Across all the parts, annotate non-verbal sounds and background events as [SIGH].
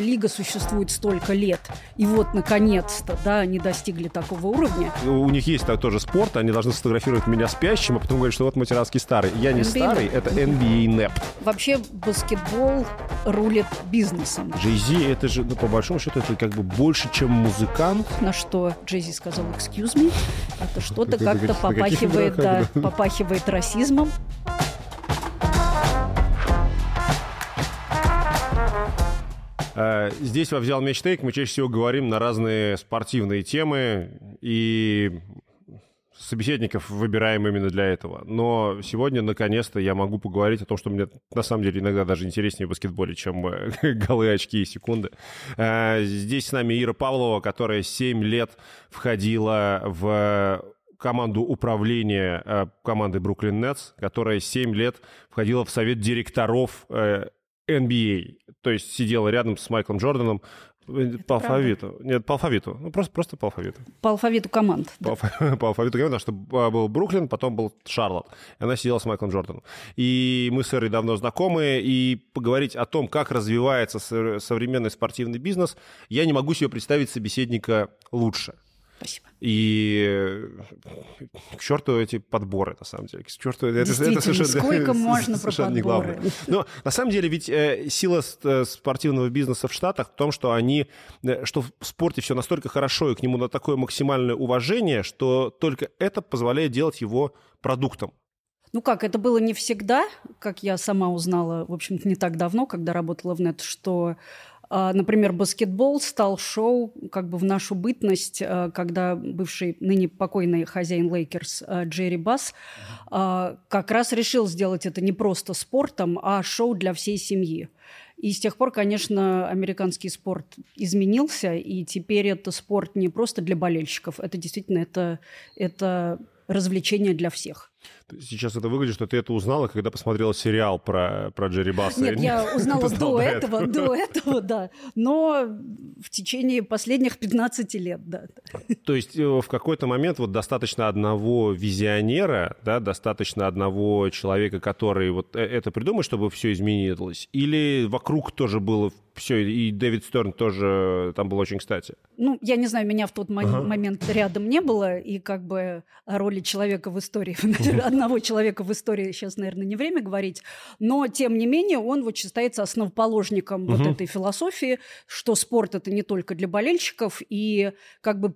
Лига существует столько лет, и вот, наконец-то, да, они достигли такого уровня. У них есть тоже спорт, они должны сфотографировать меня спящим, а потом говорить, что вот материнский старый. Я не NBA старый, это NBA NEP. Вообще баскетбол рулит бизнесом. Джей это же, ну, по большому счету, это как бы больше, чем музыкант. На что Джей сказал «excuse me», это что-то как-то попахивает, [LAUGHS] да, попахивает расизмом. Здесь во «Взял мечтейк» мы чаще всего говорим на разные спортивные темы, и собеседников выбираем именно для этого. Но сегодня, наконец-то, я могу поговорить о том, что мне на самом деле иногда даже интереснее в баскетболе, чем э, [LAUGHS] голы, очки и секунды. Э, здесь с нами Ира Павлова, которая 7 лет входила в команду управления команды Бруклин Нетс, которая 7 лет входила в совет директоров NBA. То есть сидела рядом с Майклом Джорданом это по алфавиту. Правда? Нет, по алфавиту. Ну, просто, просто по алфавиту. По алфавиту команд. По, да. [LAUGHS] по алфавиту команд, что был Бруклин, потом был Шарлотт. И она сидела с Майклом Джорданом. И мы с Эрой давно знакомы, и поговорить о том, как развивается современный спортивный бизнес, я не могу себе представить собеседника лучше. Спасибо. И к черту эти подборы, на самом деле. К черту, это, это совершенно, сколько [LAUGHS] можно совершенно про не главное. Но на самом деле ведь э, сила э, спортивного бизнеса в Штатах в том, что они, э, что в спорте все настолько хорошо и к нему на такое максимальное уважение, что только это позволяет делать его продуктом. Ну как, это было не всегда, как я сама узнала, в общем-то, не так давно, когда работала в Нетс, что например, баскетбол стал шоу как бы в нашу бытность, а, когда бывший ныне покойный хозяин Лейкерс а, Джерри Басс как раз решил сделать это не просто спортом, а шоу для всей семьи. И с тех пор, конечно, американский спорт изменился, и теперь это спорт не просто для болельщиков, это действительно это, это развлечение для всех. Сейчас это выглядит, что ты это узнала, когда посмотрела сериал про, про Джерри Басса. Нет, я [LAUGHS] узнала до этого, до [LAUGHS] этого, да. Но в течение последних 15 лет, да. То есть э, в какой-то момент вот достаточно одного визионера, да, достаточно одного человека, который вот э, это придумает, чтобы все изменилось? Или вокруг тоже было все, и Дэвид Стерн тоже там был очень кстати? Ну, я не знаю, меня в тот ага. момент рядом не было, и как бы о роли человека в истории [LAUGHS] одного человека в истории сейчас, наверное, не время говорить, но, тем не менее, он вот считается основоположником угу. вот этой философии, что спорт – это не только для болельщиков, и как бы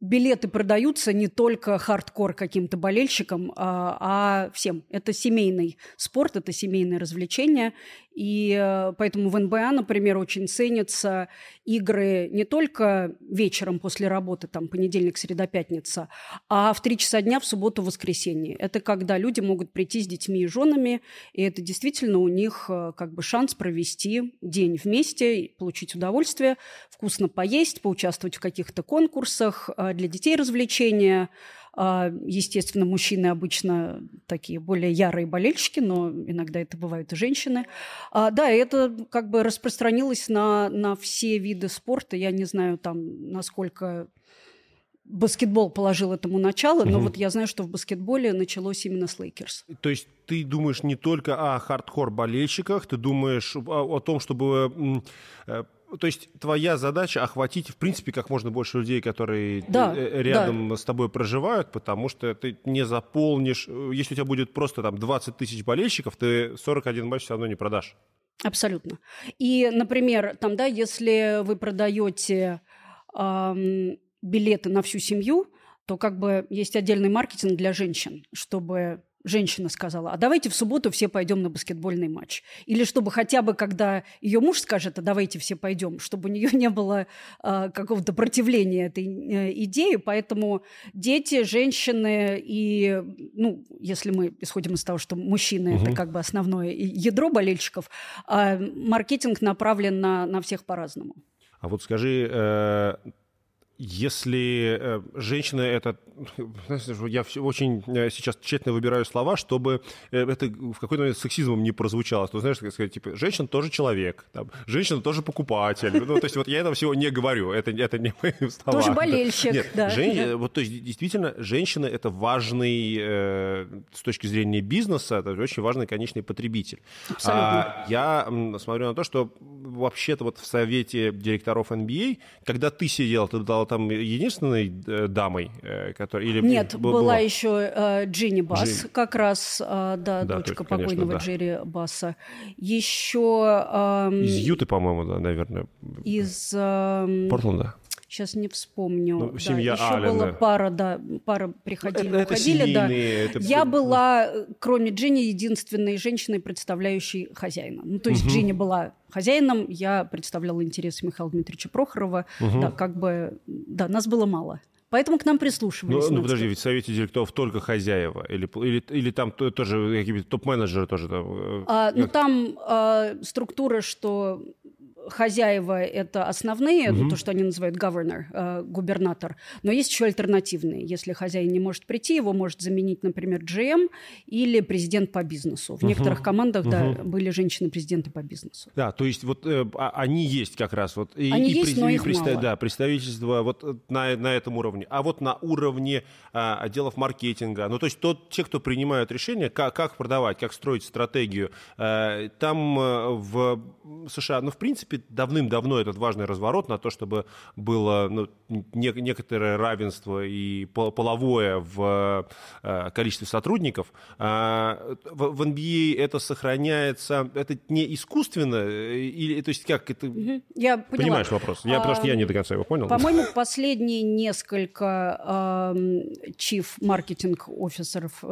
билеты продаются не только хардкор каким-то болельщикам, а, а всем. Это семейный спорт, это семейное развлечение. И э, поэтому в НБА, например, очень ценятся игры не только вечером после работы, там, понедельник, среда, пятница, а в три часа дня в субботу, воскресенье. Это когда люди могут прийти с детьми и женами, и это действительно у них э, как бы шанс провести день вместе, получить удовольствие, вкусно поесть, поучаствовать в каких-то конкурсах, э, для детей развлечения – естественно, мужчины обычно такие более ярые болельщики, но иногда это бывают и женщины. А, да, это как бы распространилось на, на все виды спорта. Я не знаю, там, насколько баскетбол положил этому начало, угу. но вот я знаю, что в баскетболе началось именно с Лейкерс. То есть ты думаешь не только о хардкор болельщиках, ты думаешь о, о том, чтобы э, то есть твоя задача охватить, в принципе, как можно больше людей, которые да, э, рядом да. с тобой проживают, потому что ты не заполнишь... Э, если у тебя будет просто там 20 тысяч болельщиков, ты 41 матч все равно не продашь. Абсолютно. И, например, там, да, если вы продаете эм, билеты на всю семью, то как бы есть отдельный маркетинг для женщин, чтобы женщина сказала, а давайте в субботу все пойдем на баскетбольный матч. Или чтобы хотя бы, когда ее муж скажет, а давайте все пойдем, чтобы у нее не было э, какого-то противления этой э, идеи. Поэтому дети, женщины и, ну, если мы исходим из того, что мужчины угу. это как бы основное ядро болельщиков, э, маркетинг направлен на, на всех по-разному. А вот скажи, э, если э, женщина это... [LAUGHS] Я очень э, сейчас тщательно выбираю слова, чтобы э, это в какой-то момент сексизмом не прозвучало. То, знаешь, сказать, типа, женщина тоже человек, там, женщина тоже покупатель. Ну, то есть вот я этого всего не говорю, это, это не мои [LAUGHS] слова. Тоже болельщик, Нет, да. Жен... Вот, то есть действительно, женщина — это важный, э, с точки зрения бизнеса, это очень важный конечный потребитель. Абсолютно. А, я смотрю на то, что вообще-то вот в совете директоров NBA, когда ты сидел, ты дала там единственной э, дамой, э, которая... Или Нет, была, была еще э, Джинни Басс, Джин... как раз, э, да, да, дочка точно, покойного конечно, да. Джерри Басса. Еще... Э, из Юты, по-моему, да, наверное. Из... Э, Портленда сейчас не вспомню. Ну, да, семья еще Аллена. была пара, да, пара приходили, это, уходили, это да. Это... Я была, кроме Джинни, единственной женщиной, представляющей хозяина. Ну, то есть угу. Джинни была хозяином, я представляла интересы Михаила Дмитриевича Прохорова. Угу. Да, как бы, да, нас было мало. Поэтому к нам прислушивались. Ну, ну подожди, ведь в совете директоров только хозяева? Или, или, или там тоже какие-то топ-менеджеры тоже? Там, э, а, ну, там а, структура, что хозяева это основные, угу. то, что они называют governor, э, губернатор, но есть еще альтернативные. Если хозяин не может прийти, его может заменить, например, GM или президент по бизнесу. В угу. некоторых командах, угу. да, были женщины-президенты по бизнесу. Да, то есть вот э, а, они есть как раз. Вот, и, они и есть, при, но их представ... мало. Да, представительство вот э, на, на этом уровне. А вот на уровне а, отделов маркетинга, ну то есть тот, те, кто принимают решения, как, как продавать, как строить стратегию, а, там в США, ну в принципе, принципе, давным-давно этот важный разворот на то, чтобы было ну, не, некоторое равенство и половое в э, количестве сотрудников. А, в, в NBA это сохраняется, это не искусственно, э, или, то есть как это... Я поняла. Понимаешь вопрос? Я, а, потому что я не до конца его понял. По-моему, последние несколько chief маркетинг офисеров,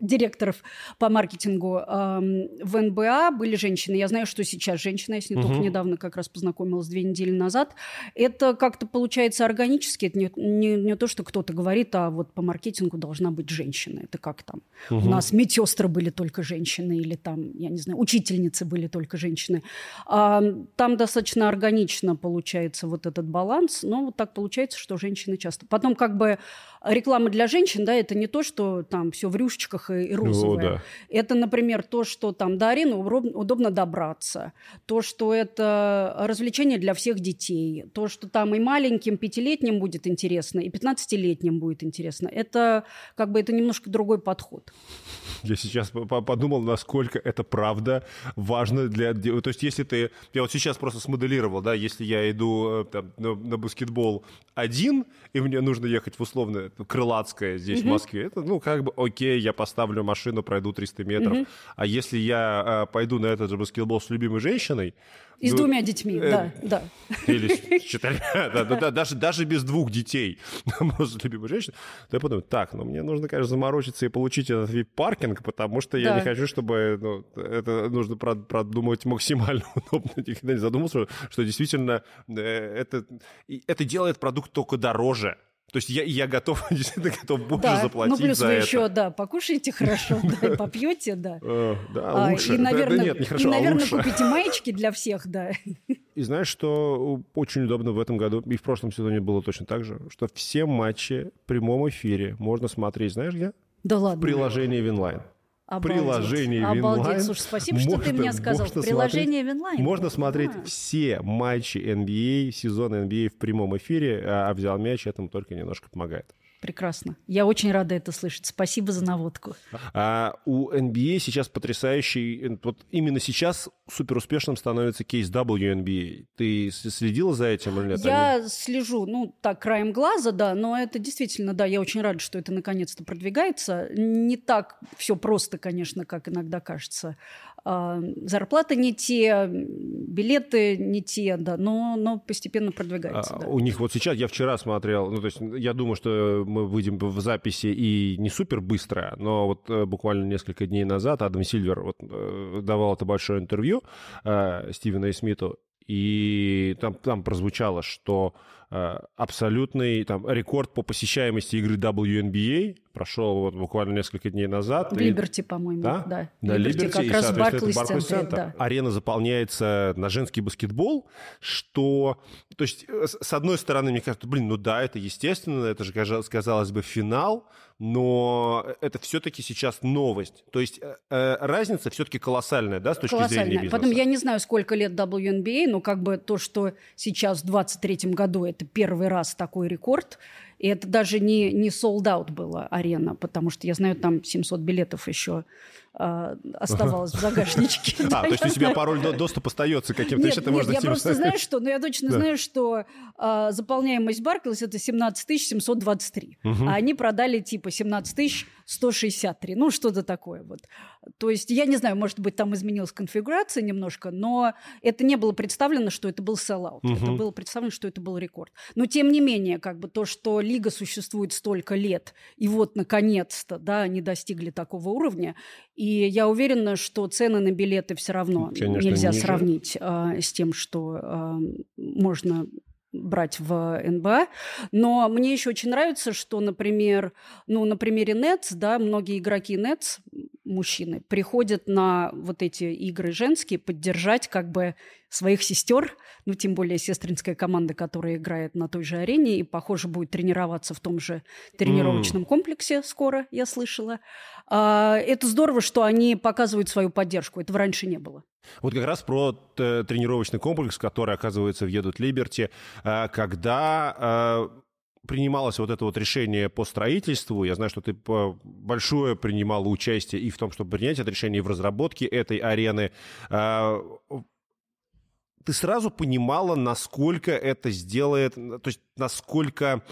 директоров по маркетингу в НБА были женщины. Я знаю, что сейчас женщина, если угу. только не недавно как раз познакомилась две недели назад. Это как-то получается органически. Это не, не, не то, что кто-то говорит, а вот по маркетингу должна быть женщина. Это как там? Угу. У нас медсестры были только женщины или там, я не знаю, учительницы были только женщины. А, там достаточно органично получается вот этот баланс. Но вот так получается, что женщины часто. Потом как бы реклама для женщин, да, это не то, что там все в рюшечках и, и розовое. Ну, да. Это, например, то, что там до арены удобно добраться, то, что это развлечение для всех детей, то, что там и маленьким пятилетним будет интересно, и пятнадцатилетним будет интересно. Это как бы это немножко другой подход. Я сейчас подумал, насколько это правда важно для... То есть если ты... Я вот сейчас просто смоделировал, да, если я иду э, там, на, на баскетбол один, и мне нужно ехать в условно Крылатское здесь, mm-hmm. в Москве, это, ну, как бы, окей, я поставлю машину, пройду 300 метров. Mm-hmm. А если я э, пойду на этот же баскетбол с любимой женщиной, и с ну, двумя детьми, э, да, да. Или с [LAUGHS] четырьмя, да, да, да, даже, даже без двух детей, [LAUGHS] может, любимая женщина. Я подумал, так, ну мне нужно, конечно, заморочиться и получить этот вип-паркинг, потому что я да. не хочу, чтобы ну, это нужно продумать максимально [LAUGHS] удобно. Никогда не задумался, что действительно э, это, это делает продукт только дороже. То есть я, я готов, [LAUGHS] действительно готов больше да, заплатить ну плюс за вы это. еще, да, покушаете хорошо, [LAUGHS] да, и попьете, да. Да, лучше. И, наверное, нет, и, наверное купите маечки для всех, да. И знаешь, что очень удобно в этом году, и в прошлом сезоне было точно так же, что все матчи в прямом эфире можно смотреть, знаешь где? Да ладно. В приложении Winline. Обалдеть. Приложение Обалдеть. Winline. Слушай, спасибо, можно, что ты мне сказал. Приложение смотреть, Winline. Можно смотреть а. все матчи NBA, сезон NBA в прямом эфире, а взял мяч этому только немножко помогает. Прекрасно. Я очень рада это слышать. Спасибо за наводку. А у NBA сейчас потрясающий... Вот именно сейчас супер успешным становится кейс WNBA. Ты следила за этим или нет? Я Они... слежу, ну, так, краем глаза, да, но это действительно, да, я очень рада, что это наконец-то продвигается. Не так все просто, конечно, как иногда кажется. А, зарплаты не те, билеты не те, да, но, но постепенно продвигается. А, да. У них вот сейчас, я вчера смотрел, ну, то есть я думаю, что мы выйдем в записи и не супер быстро, но вот э, буквально несколько дней назад Адам Сильвер вот, э, давал это большое интервью э, Стивена и Смиту, и там, там прозвучало, что э, абсолютный там, рекорд по посещаемости игры WNBA. Прошел вот буквально несколько дней назад. В Либерти, по-моему, да. да. На Либерти, как и, раз в Барклайс центре. Да. Арена заполняется на женский баскетбол, что... То есть, э, с одной стороны, мне кажется, блин, ну да, это естественно, это же, казалось бы, финал, но это все-таки сейчас новость. То есть э, э разница все-таки колоссальная, да, с точки колоссальная. зрения бизнеса. Потом я не знаю, сколько лет WNBA, но как бы то, что сейчас в 23 году это первый раз такой рекорд, и это даже не, не sold out была арена, потому что я знаю, там 700 билетов еще а, оставалось в загашничке. [LAUGHS] А, то есть у тебя пароль доступа остается каким-то еще, ты можешь я просто знаю, [LAUGHS] что, ну я точно знаю, что а, заполняемость Барклес это 17 723, а они продали типа 17 163, ну что-то такое вот. То есть я не знаю, может быть, там изменилась конфигурация немножко, но это не было представлено, что это был sell-out. Это было представлено, что это был рекорд. Но тем не менее, как бы то, что лига существует столько лет, и вот наконец-то, да, они достигли такого уровня, и я уверена, что цены на билеты все равно Конечно, нельзя ниже. сравнить э, с тем, что э, можно брать в НБА. Но мне еще очень нравится, что, например, ну, на примере Nets, да, многие игроки Nets, мужчины, приходят на вот эти игры женские поддержать как бы своих сестер, ну, тем более сестринская команда, которая играет на той же арене и, похоже, будет тренироваться в том же тренировочном mm. комплексе скоро, я слышала. А, это здорово, что они показывают свою поддержку. Этого раньше не было. Вот как раз про тренировочный комплекс, который, оказывается, въедут Либерти, а, когда а, принималось вот это вот решение по строительству. Я знаю, что ты большое принимала участие и в том, чтобы принять это решение, и в разработке этой арены ты сразу понимала, насколько это сделает, то есть насколько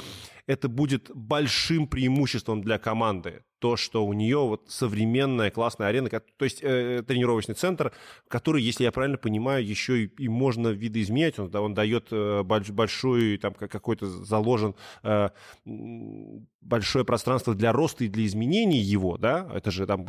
это будет большим преимуществом для команды то, что у нее вот современная классная арена, то есть э, тренировочный центр, который, если я правильно понимаю, еще и, и можно видоизменять, он, он дает э, большой, там какой-то заложен э, большое пространство для роста и для изменений его, да? Это же там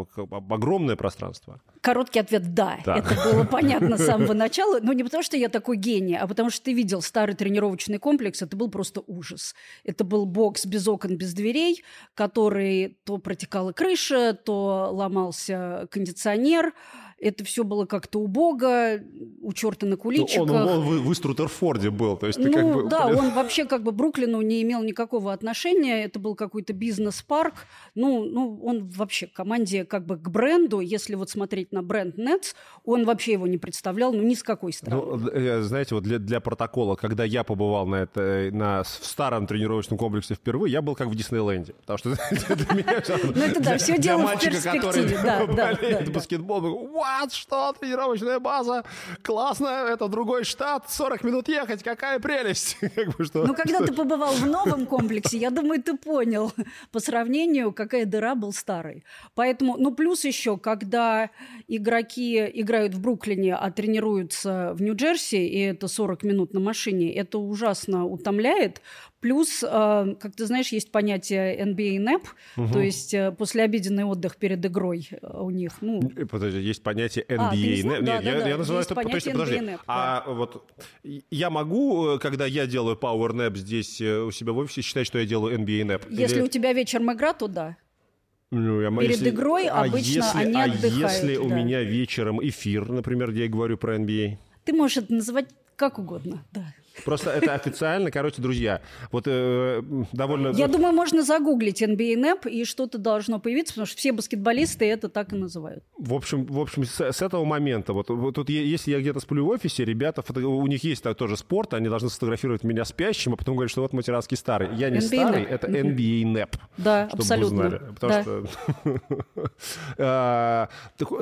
огромное пространство. Короткий ответ – да. да. Это было понятно с самого начала, но не потому, что я такой гений, а потому что ты видел старый тренировочный комплекс, это был просто ужас. Это был бокс без окон, без дверей, который то протекала крыша, то ломался кондиционер, это все было как-то убого, у черта на куличиках. Он, он, он в, в Струтерфорде был, то есть ну, ты как бы... да, он вообще как бы Бруклину не имел никакого отношения, это был какой-то бизнес-парк, ну, ну, он вообще команде как бы к бренду, если вот смотреть на бренд Nets, он вообще его не представлял, ну, ни с какой стороны. Ну, знаете, вот для, для протокола, когда я побывал на это, на, в старом тренировочном комплексе впервые, я был как в Диснейленде, потому что [LAUGHS] для меня... Ну, это да, все дело в перспективе, да, [LAUGHS] да. баскетбол, what? Что? Тренировочная база? Классно, это другой штат, 40 минут ехать, какая прелесть. [LAUGHS] как бы, что, ну, когда что... ты [LAUGHS] побывал в новом комплексе, я думаю, ты понял по сравнению, какая дыра был старый. Поэтому, ну, плюс еще, когда игроки играют в Бруклине, а тренируются в Нью-Джерси, и это 40 минут на машине, это ужасно утомляет, Плюс, э, как ты знаешь, есть понятие NBA NAP, угу. то есть э, послеобеденный отдых перед игрой у них. Ну... Подожди, есть понятие NBA а, NAP. Нет, да, я, да, я называю это... Подожди, подожди. NAP, а да. вот я могу, когда я делаю Power Nap здесь у себя в офисе, считать, что я делаю NBA NAP? Если Или... у тебя вечером игра, то да. Ну, я, Перед если, игрой а обычно если, они а отдыхают. А если да. у меня вечером эфир, например, где я говорю про NBA? Ты можешь это называть как угодно, да. Просто это официально, короче, друзья. Вот э, довольно... Я думаю, можно загуглить NBA NAP, и что-то должно появиться, потому что все баскетболисты это так и называют. В общем, в общем с, с этого момента, вот, вот тут если я где-то сплю в офисе, ребята, фото, у них есть так, тоже спорт, они должны сфотографировать меня спящим, а потом говорят, что вот материнский старый. Я не NBA старый, NAP. это NBA NAP. Да, абсолютно. Вы знали. Потому да. что... [LAUGHS] А,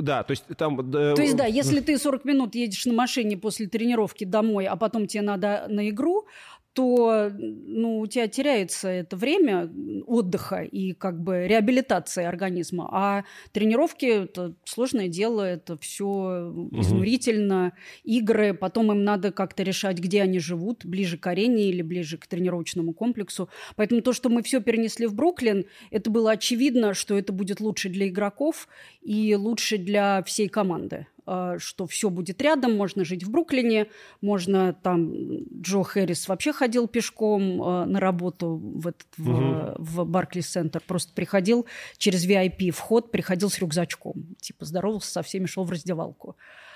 да, то есть там... То есть да, если ты 40 минут едешь на машине после тренировки домой, а потом тебе надо на игру, то ну, у тебя теряется это время отдыха и как бы реабилитации организма. А тренировки – это сложное дело, это все изнурительно. Угу. Игры, потом им надо как-то решать, где они живут, ближе к арене или ближе к тренировочному комплексу. Поэтому то, что мы все перенесли в Бруклин, это было очевидно, что это будет лучше для игроков и лучше для всей команды. А, что все будет рядом, можно жить в Бруклине, можно там... Джо Хэррис вообще ходил пешком а, на работу в, этот, в, угу. в Барклис-центр, просто приходил через VIP вход, приходил с рюкзачком, типа здоровался со всеми, шел в раздевалку.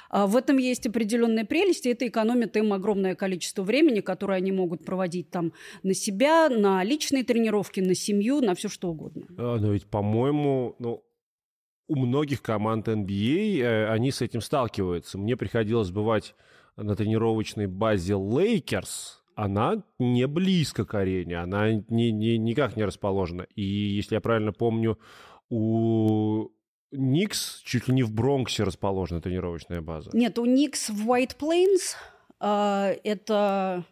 А в этом есть определенные прелести. Это экономит им огромное количество времени, которое они могут проводить там на себя, на личные тренировки, на семью, на все что угодно. А, но ведь, по-моему, ну, у многих команд NBA э, они с этим сталкиваются. Мне приходилось бывать на тренировочной базе Лейкерс, она не близко к арене, она не, не, никак не расположена. И если я правильно помню, у Никс чуть ли не в Бронксе расположена тренировочная база. Нет, у Никс в White Plains э, это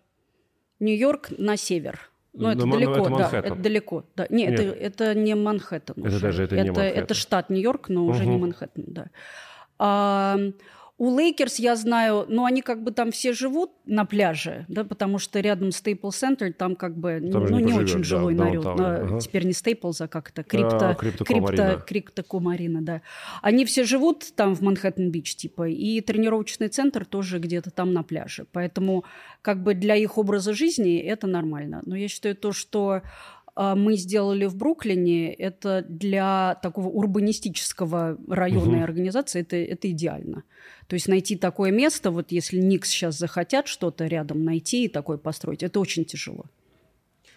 Нью-Йорк на север. Ну, это Но далеко, это да, это далеко. Да. Не, Нет. Это, это не Манхэттен. Это уже. даже это, это не Манхэттен. Это штат Нью-Йорк, но угу. уже не Манхэттен, да. А, у Лейкерс я знаю, ну, они как бы там все живут на пляже, да, потому что рядом Staples Center, там как бы, там ну, не, не очень жилой да, народ. Ага. Теперь не Staples, а как это, Crypto, а, Crypto, Crypto.com Arena, да. Они все живут там в Манхэттен-Бич, типа, и тренировочный центр тоже где-то там на пляже. Поэтому как бы для их образа жизни это нормально. Но я считаю то, что а, мы сделали в Бруклине, это для такого урбанистического района угу. организации, это, это идеально. То есть найти такое место, вот если Никс сейчас захотят что-то рядом найти и такое построить, это очень тяжело.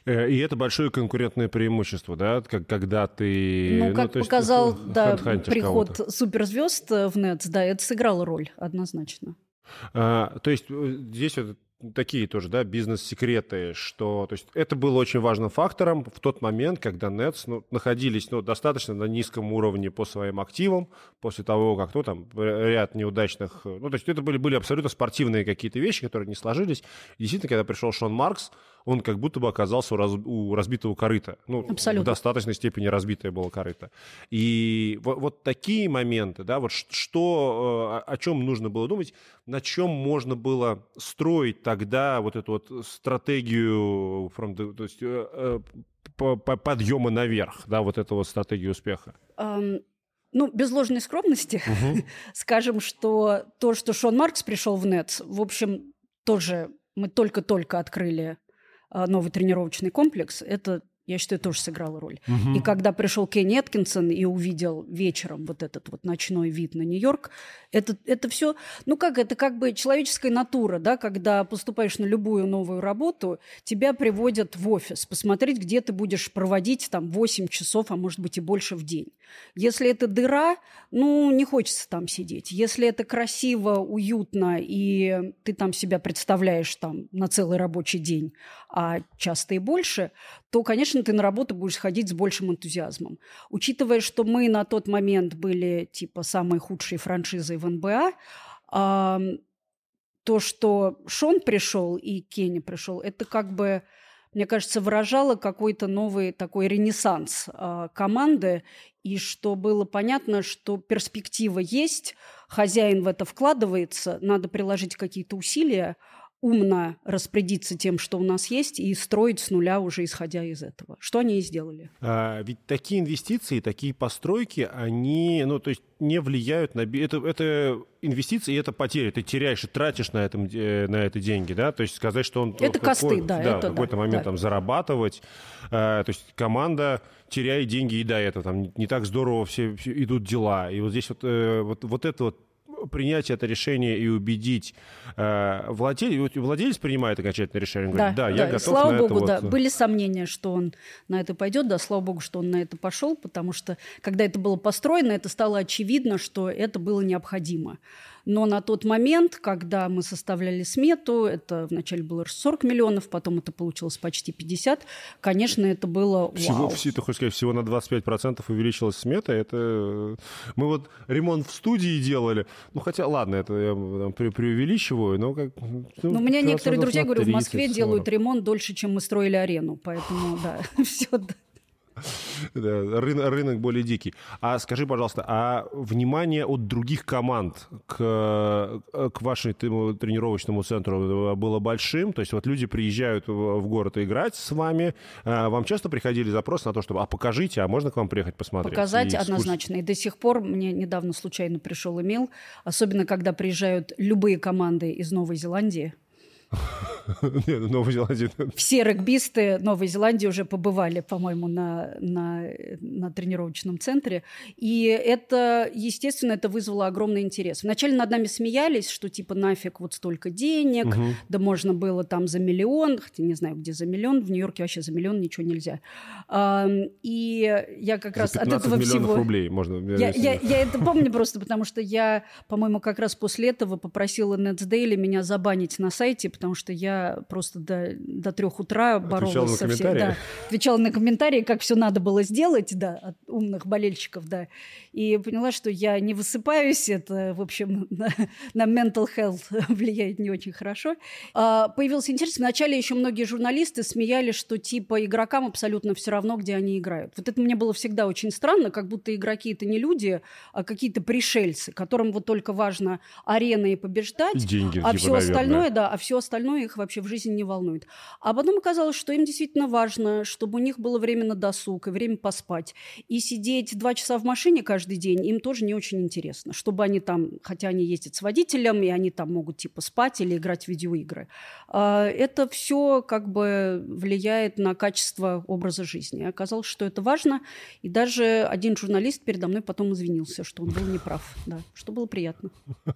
Э, и это большое конкурентное преимущество, да, когда ты... Ну, как ну, показал есть, да, приход суперзвезд в Нетс, да, это сыграло роль однозначно. А, то есть э, здесь вот такие тоже, да, бизнес-секреты, что, то есть это было очень важным фактором в тот момент, когда Nets ну, находились, ну, достаточно на низком уровне по своим активам, после того, как, ну, там, ряд неудачных, ну, то есть это были, были абсолютно спортивные какие-то вещи, которые не сложились. И действительно, когда пришел Шон Маркс, он как будто бы оказался у, раз, у разбитого корыта. Ну, Абсолютно. в достаточной степени разбитое было корыто. И вот, вот такие моменты, да, вот что, э, о чем нужно было думать, на чем можно было строить тогда вот эту вот стратегию, from the, то есть, э, э, подъема наверх, да, вот эту вот стратегию успеха? Um... Ну, без ложной скромности, угу. [LAUGHS] скажем, что то, что Шон Маркс пришел в Нетс, в общем, тоже мы только-только открыли новый тренировочный комплекс, это я считаю, тоже сыграла роль. Угу. И когда пришел Кенни Эткинсон и увидел вечером вот этот вот ночной вид на Нью-Йорк, это, это все, ну как, это как бы человеческая натура, да, когда поступаешь на любую новую работу, тебя приводят в офис, посмотреть, где ты будешь проводить там 8 часов, а может быть и больше в день. Если это дыра, ну, не хочется там сидеть. Если это красиво, уютно, и ты там себя представляешь там на целый рабочий день, а часто и больше, то, конечно, ты на работу будешь ходить с большим энтузиазмом. Учитывая, что мы на тот момент были типа самой худшей франшизой в НБА, то, что Шон пришел и Кенни пришел, это как бы мне кажется, выражало какой-то новый такой ренессанс э, команды, и что было понятно, что перспектива есть, хозяин в это вкладывается, надо приложить какие-то усилия, умно распорядиться тем, что у нас есть, и строить с нуля уже исходя из этого. Что они и сделали. А, ведь такие инвестиции, такие постройки, они, ну, то есть не влияют на... Это, это инвестиции, и это потери. Ты теряешь и тратишь на, этом, э, на это деньги, да? То есть сказать, что он... Это косты, да. Да, это, в какой-то да, момент да. там зарабатывать. А, то есть команда теряет деньги и до этого. Там не так здорово все, все идут дела. И вот здесь вот, э, вот, вот это вот принять это решение и убедить э, владелец, владелец принимает окончательное решение, говорит, да, да, я да. готов слава на богу, это да. Вот... Были сомнения, что он на это пойдет, да, слава богу, что он на это пошел, потому что когда это было построено, это стало очевидно, что это было необходимо. Но на тот момент, когда мы составляли смету, это вначале было 40 миллионов, потом это получилось почти 50, конечно, это было всего, Все, ты хочешь сказать, всего на 25% увеличилась смета? Это... Мы вот ремонт в студии делали. Ну, хотя, ладно, это я там, пре преувеличиваю, но как... Ну, ну у меня некоторые друзья, говорю, в Москве 40. делают ремонт дольше, чем мы строили арену, поэтому, да, [LAUGHS] все, Да, рынок, более дикий. А скажи, пожалуйста, а внимание от других команд к, к вашему тренировочному центру было большим? То есть вот люди приезжают в город играть с вами. А вам часто приходили запросы на то, чтобы «а покажите, а можно к вам приехать посмотреть?» Показать и однозначно. И до сих пор мне недавно случайно пришел имейл, особенно когда приезжают любые команды из Новой Зеландии – [LAUGHS] нет, ну, Новая Зеландия. Все регбисты Новой Зеландии уже побывали, по-моему, на, на, на тренировочном центре. И это, естественно, это вызвало огромный интерес. Вначале над нами смеялись, что типа нафиг вот столько денег, угу. да можно было там за миллион, хотя не знаю, где за миллион, в Нью-Йорке вообще за миллион ничего нельзя. И я как раз от этого всего... рублей можно... Я, я, я это помню [LAUGHS] просто, потому что я, по-моему, как раз после этого попросила NetsDaily меня забанить на сайте, потому что я просто до, до трех утра боролась со всеми. Да, отвечала на комментарии, как все надо было сделать, да, от умных болельщиков, да. И поняла, что я не высыпаюсь, это, в общем, [LAUGHS] на, на mental health [LAUGHS] влияет не очень хорошо. А, появился интерес. Вначале еще многие журналисты смеялись, что типа игрокам абсолютно все равно, где они играют. Вот это мне было всегда очень странно, как будто игроки это не люди, а какие-то пришельцы, которым вот только важно арена и побеждать, деньги, а типа, все наверное. остальное, да, а все остальное их вообще в жизни не волнует. А потом оказалось, что им действительно важно, чтобы у них было время на досуг и время поспать. И сидеть два часа в машине каждый день им тоже не очень интересно. Чтобы они там, хотя они ездят с водителем, и они там могут типа спать или играть в видеоигры. А, это все как бы влияет на качество образа жизни. Оказалось, что это важно. И даже один журналист передо мной потом извинился, что он был неправ. Да, что было приятно. [LAUGHS]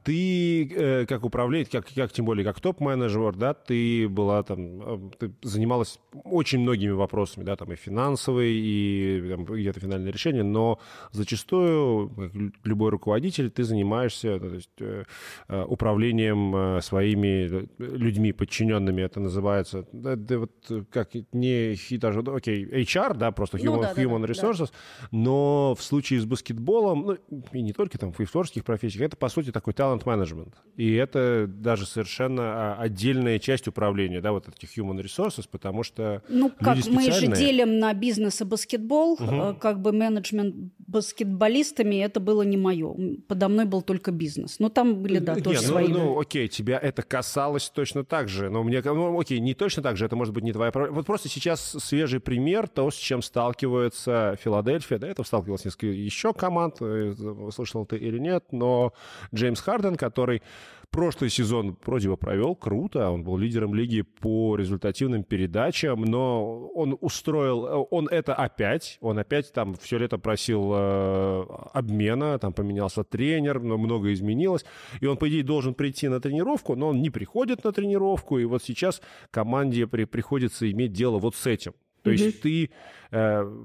А, ты э, как управляет, как, как тем более как топ-менеджер, да, ты была там, э, ты занималась очень многими вопросами, да, там и финансовые, и там, где-то финальное решение, но зачастую, как любой руководитель, ты занимаешься то есть, э, э управлением своими людьми, подчиненными, это называется, да, да, вот как не даже, окей, HR, да, просто human, ну, да, human да, resources, да. но в случае с баскетболом, ну, и не только там в творческих профессиях, это, по сути, такой талант менеджмент. И это даже совершенно а, отдельная часть управления, да, вот этих human resources, потому что Ну, как мы же делим на бизнес и баскетбол, угу. как бы менеджмент баскетболистами, это было не мое. Подо мной был только бизнес. Но там были, да, тоже не, свои. Ну, ну, окей, тебя это касалось точно так же. Но мне, ну, окей, не точно так же, это может быть не твоя проблема. Вот просто сейчас свежий пример того, с чем сталкивается Филадельфия. До этого сталкивалась несколько еще команд, э, слышал ты или нет, но Джеймс Харден, который Прошлый сезон вроде бы провел круто, он был лидером лиги по результативным передачам, но он устроил, он это опять, он опять там все лето просил э, обмена, там поменялся тренер, но много изменилось, и он, по идее, должен прийти на тренировку, но он не приходит на тренировку, и вот сейчас команде при, приходится иметь дело вот с этим. То есть ты э,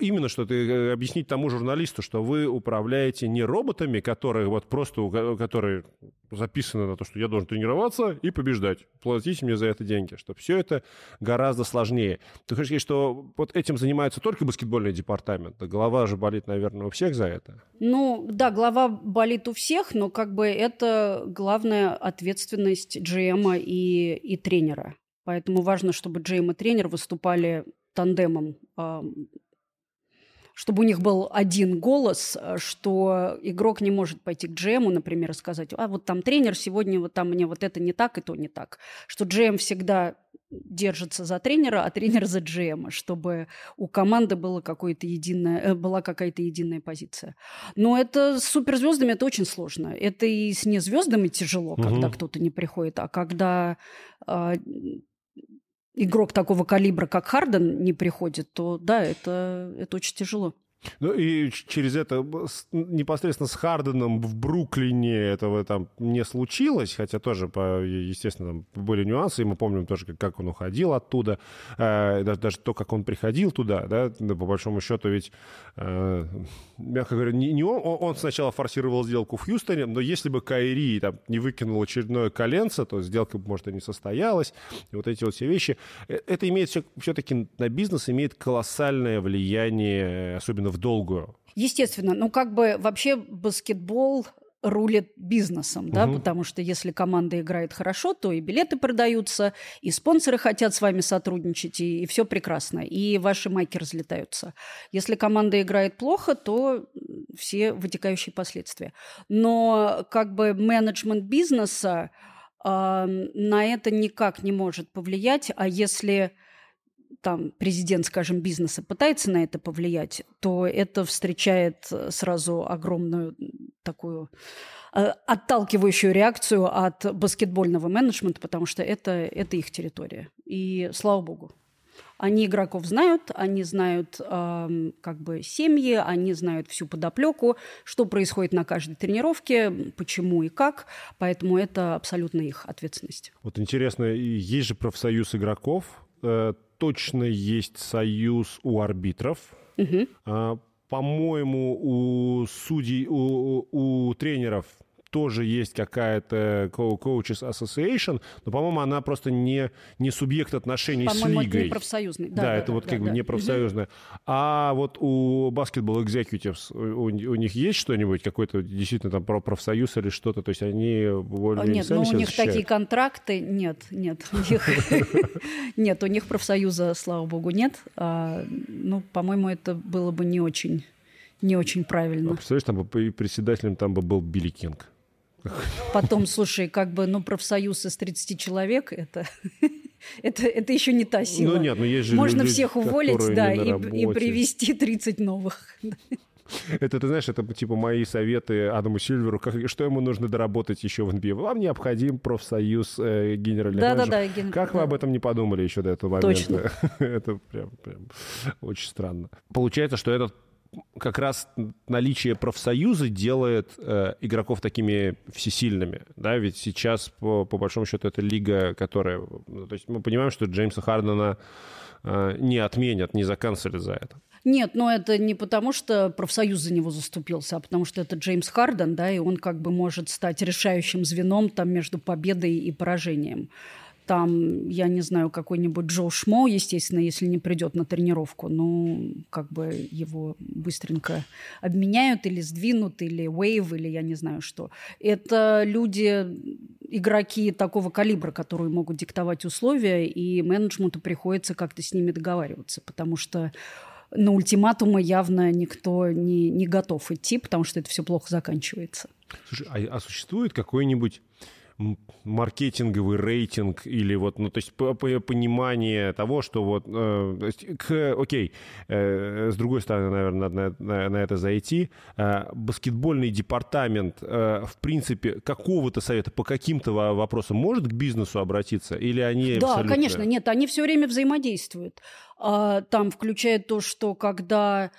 именно что ты э, объяснить тому журналисту, что вы управляете не роботами, которые вот просто которые записаны на то, что я должен тренироваться и побеждать, платите мне за это деньги, что все это гораздо сложнее. Ты хочешь сказать, что вот этим занимается только баскетбольный департамент, голова же болит, наверное, у всех за это? Ну да, голова болит у всех, но как бы это главная ответственность GM и, и тренера. Поэтому важно, чтобы GM и тренер выступали тандемом, чтобы у них был один голос, э, что игрок не может пойти к GM, например, и сказать, а вот там тренер сегодня, вот там мне вот это не так и то не так. Что GM всегда держится за тренера, а тренер за GM, чтобы у команды было какое-то единое, э, была какая-то единая позиция. Но это с суперзвездами это очень сложно. Это и с незвездами тяжело, угу. когда кто-то не приходит, а когда э, игрок такого калибра, как Харден, не приходит, то да, это, это очень тяжело. Ну и через это непосредственно с Харденом в Бруклине этого там не случилось, хотя тоже, по, естественно, там были нюансы, и мы помним тоже, как, как он уходил оттуда, э, даже, даже то, как он приходил туда, да, по большому счету ведь, э, мягко говоря, не, не он, он сначала форсировал сделку в Хьюстоне, но если бы Кайри там не выкинул очередное коленце, то сделка, может, и не состоялась, и вот эти вот все вещи, э, это имеет все, все-таки на бизнес имеет колоссальное влияние, особенно в долгую. Естественно. Ну, как бы вообще баскетбол рулит бизнесом, да, угу. потому что если команда играет хорошо, то и билеты продаются, и спонсоры хотят с вами сотрудничать, и, и все прекрасно, и ваши майки разлетаются. Если команда играет плохо, то все вытекающие последствия. Но как бы менеджмент бизнеса э, на это никак не может повлиять, а если там президент, скажем, бизнеса пытается на это повлиять, то это встречает э, сразу огромную такую э, отталкивающую реакцию от баскетбольного менеджмента, потому что это, это их территория. И слава богу. Они игроков знают, они знают э, как бы семьи, они знают всю подоплеку, что происходит на каждой тренировке, почему и как, поэтому это абсолютно их ответственность. Вот интересно, есть же профсоюз игроков, точно есть союз у арбитров. Угу. По-моему, у судей, у, у тренеров тоже есть какая-то Coaches Association, но, по-моему, она просто не, не субъект отношений с лигой. это не профсоюзный. Да, да, да это да, вот да, как да, бы да. не профсоюзная. Угу. А вот у Basketball Executives, у, у них есть что-нибудь, какой-то действительно там про профсоюз или что-то? То есть они более Нет, ну у них защищают? такие контракты, нет, нет. [LAUGHS] Нет, у них профсоюза, слава богу, нет. А, ну, по-моему, это было бы не очень не очень правильно. А представляешь, там бы председателем там бы был Билли Кинг. Потом, слушай, как бы, ну, профсоюз из 30 человек, [LAUGHS] это, это, это еще не та сила. Ну, нет, ну, есть же Можно люди, всех уволить, да, и, и привести 30 новых. Это, ты знаешь, это типа мои советы Адаму Сильверу, как, что ему нужно доработать еще в NBA. Вам необходим профсоюз э, генеральных да, да, да, ген... Как да. вы об этом не подумали еще до этого момента? Точно. [LAUGHS] это прям, прям очень странно. Получается, что этот как раз наличие профсоюза делает э, игроков такими всесильными, да, ведь сейчас, по, по большому счету, это лига, которая... Ну, то есть мы понимаем, что Джеймса Хардена э, не отменят, не заканцелят за это. Нет, но это не потому, что профсоюз за него заступился, а потому что это Джеймс Харден, да, и он как бы может стать решающим звеном там между победой и поражением там, я не знаю, какой-нибудь Джо Шмо, естественно, если не придет на тренировку, ну, как бы его быстренько обменяют или сдвинут, или вейв, или я не знаю что. Это люди, игроки такого калибра, которые могут диктовать условия, и менеджменту приходится как-то с ними договариваться, потому что на ультиматумы явно никто не, не готов идти, потому что это все плохо заканчивается. Слушай, а, а существует какой-нибудь маркетинговый рейтинг или вот, ну, то есть понимание того, что вот, э, к, окей, э, с другой стороны, наверное, надо на, на это зайти, э, баскетбольный департамент, э, в принципе, какого-то совета по каким-то вопросам может к бизнесу обратиться или они Да, абсолютно... конечно, нет, они все время взаимодействуют. А, там включает то, что когда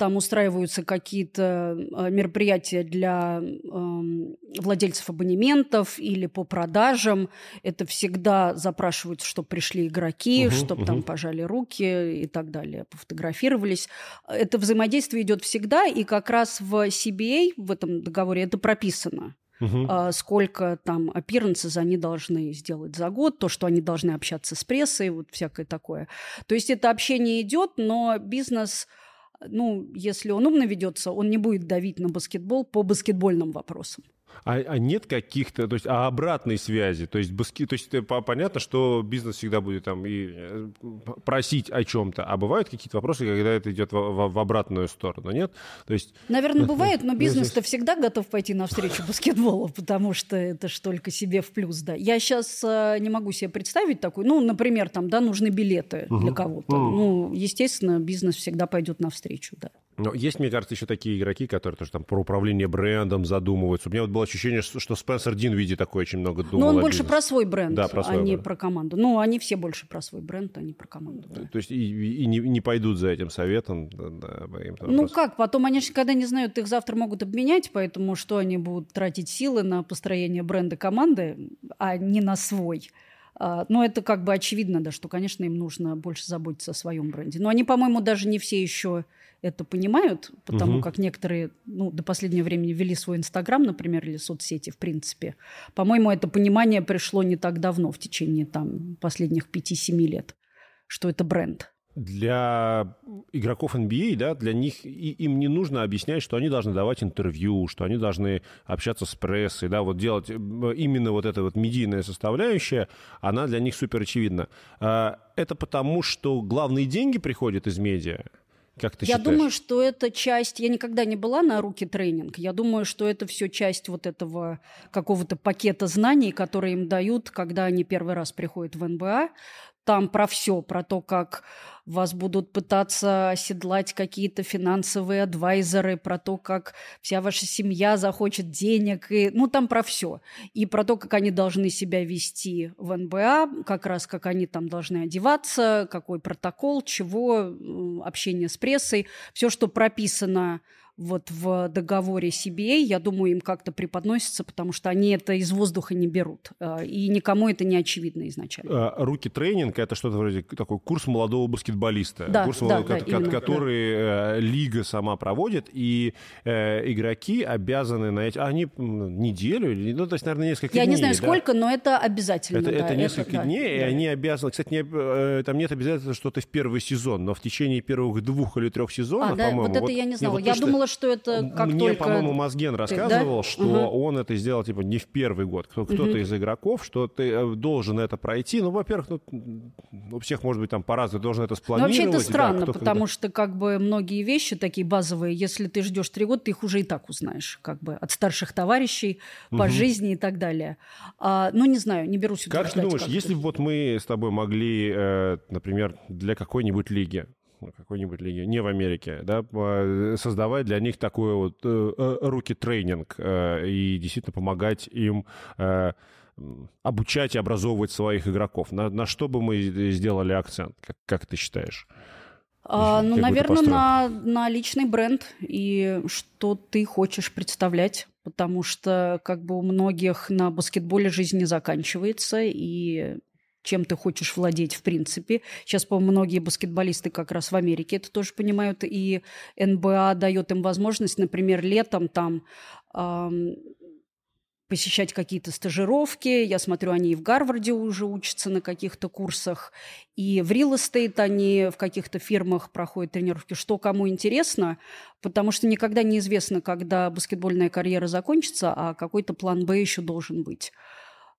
там устраиваются какие-то а, мероприятия для э, владельцев абонементов или по продажам. Это всегда запрашивают, чтобы пришли игроки, угу, чтобы угу. там пожали руки и так далее, пофотографировались. Это взаимодействие идет всегда, и как раз в CBA, в этом договоре, это прописано. Uh-huh. сколько там appearances они должны сделать за год, то, что они должны общаться с прессой, вот всякое такое. То есть это общение идет, но бизнес ну, если он умно ведется, он не будет давить на баскетбол по баскетбольным вопросам. А, а нет каких-то, то есть, а обратной связи? То есть, баски, то есть понятно, что бизнес всегда будет там и э, просить о чем-то, а бывают какие-то вопросы, когда это идет в, в, в обратную сторону, нет? То есть... Наверное, [LAUGHS] бывает, но бизнес-то всегда готов пойти навстречу баскетболу, потому что это ж только себе в плюс, да. Я сейчас э, не могу себе представить такую, ну, например, там, да, нужны билеты для кого-то. Ну, естественно, бизнес всегда пойдет навстречу, да. Но есть, мне кажется, еще такие игроки, которые тоже там про управление брендом задумываются. У меня вот было ощущение, что Спенсер Дин виде такой очень много думал. Но он больше про свой бренд, да, про свой а бренд. не про команду. Ну, они все больше про свой бренд, а не про команду. Да. То есть и, и не, не пойдут за этим советом? Да, да, ну просто... как, потом они же никогда не знают, их завтра могут обменять, поэтому что они будут тратить силы на построение бренда команды, а не на свой? А, но это как бы очевидно, да, что, конечно, им нужно больше заботиться о своем бренде. Но они, по-моему, даже не все еще это понимают, потому угу. как некоторые ну, до последнего времени вели свой Инстаграм, например, или соцсети, в принципе. По-моему, это понимание пришло не так давно, в течение там, последних 5-7 лет, что это бренд. для игроков NBA, да, для них и, им не нужно объяснять, что они должны давать интервью, что они должны общаться с прессой, да, вот делать именно вот эта вот медийная составляющая, она для них супер очевидна. А, это потому, что главные деньги приходят из медиа, как ты я считаешь? думаю, что это часть... Я никогда не была на руки тренинг. Я думаю, что это все часть вот этого какого-то пакета знаний, которые им дают, когда они первый раз приходят в НБА. Там про все, про то, как вас будут пытаться оседлать какие-то финансовые адвайзеры, про то, как вся ваша семья захочет денег, и, ну, там про все. И про то, как они должны себя вести в НБА, как раз как они там должны одеваться, какой протокол, чего, общение с прессой, все, что прописано вот в договоре CBA, я думаю, им как-то преподносится, потому что они это из воздуха не берут. А, и никому это не очевидно изначально. А, руки тренинг – это что-то вроде такой курс молодого баскетболиста. Да, курс да, молодого, да, именно, который да. Э, лига сама проводит, и э, игроки обязаны на эти... Они неделю, или, ну, то есть, наверное, несколько я дней. Я не знаю, да? сколько, но это обязательно. Это, да, это несколько это, дней, да, и да. они обязаны... Кстати, не, э, там нет обязательства, что ты в первый сезон, но в течение первых двух или трех сезонов, а, да, по-моему... Вот это вот, я не знала. вот я думала, что это как мне, только... по-моему, Мазген рассказывал, да? что угу. он это сделал типа не в первый год. Кто- то Мгм. из игроков, что ты э, должен это пройти. Ну, во-первых, ну, у всех может быть там по-разному, должен это Ну, спланировать. вообще это да, странно, кто потому когда. что как бы многие вещи такие базовые, если ты ждешь три года, ты их уже и так узнаешь, как бы от старших товарищей по Мгм. жизни и так далее. А, ну, не знаю, не берусь Как ты думаешь, как если бы вот мы с тобой могли, э, например, для какой-нибудь лиги, какой-нибудь лиги, не в Америке, да, по- создавать для них такой вот э, э, руки-тренинг э, и действительно помогать им обучать и образовывать своих игроков. На, на что бы мы сделали акцент, как, как ты считаешь? А, ну, наверное, на, на личный бренд и что ты хочешь представлять, потому что как бы у многих на баскетболе жизнь не заканчивается, и чем ты хочешь владеть в принципе. Сейчас, по-моему, многие баскетболисты как раз в Америке это тоже понимают, и НБА дает им возможность, например, летом там ам, посещать какие-то стажировки. Я смотрю, они и в Гарварде уже учатся на каких-то курсах, и в real estate они в каких-то фирмах проходят тренировки. Что кому интересно, потому что никогда неизвестно, когда баскетбольная карьера закончится, а какой-то план Б еще должен быть.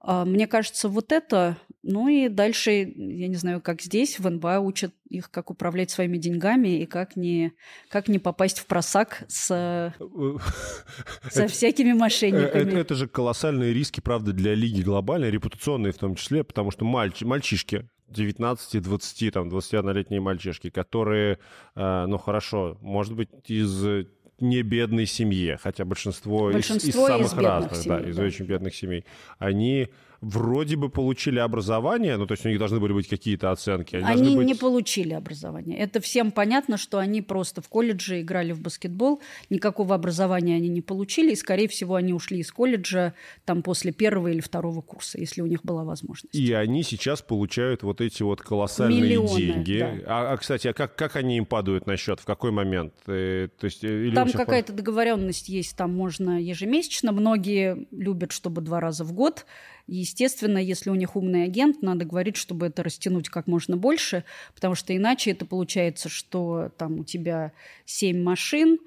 А, Мне кажется, вот это, ну и дальше, я не знаю, как здесь, в НБА учат их, как управлять своими деньгами и как не, как не попасть в просак с, [LAUGHS] со всякими Э, мошенниками. Это, это же колоссальные риски, правда, для лиги глобальной, репутационные в том числе, потому что мальчи, мальчишки, 19, 20, там, 21-летние мальчишки, которые, э, ну хорошо, может быть, из не бедной семьи, хотя большинство, из- из, Большинство самых из разных, семей, да, из да. очень бедных семей, они вроде бы получили образование, ну то есть у них должны были быть какие-то оценки. Они, Они быть... не получили образование. Это всем понятно, что они просто в колледже играли в баскетбол, никакого образования они не получили, и, скорее всего, они ушли из колледжа там после первого или второго курса, если у них была возможность. И они сейчас получают вот эти вот колоссальные Миллионы, деньги. да. А, а, кстати, а как, как они им падают на счет? В какой момент? Э, то есть, э, или Там какая-то договоренность есть, там можно ежемесячно. Многие любят, чтобы два раза в год. Естественно, если у них умный агент, надо говорить, чтобы это растянуть как можно больше, потому что иначе это получается, что там у тебя семь машин,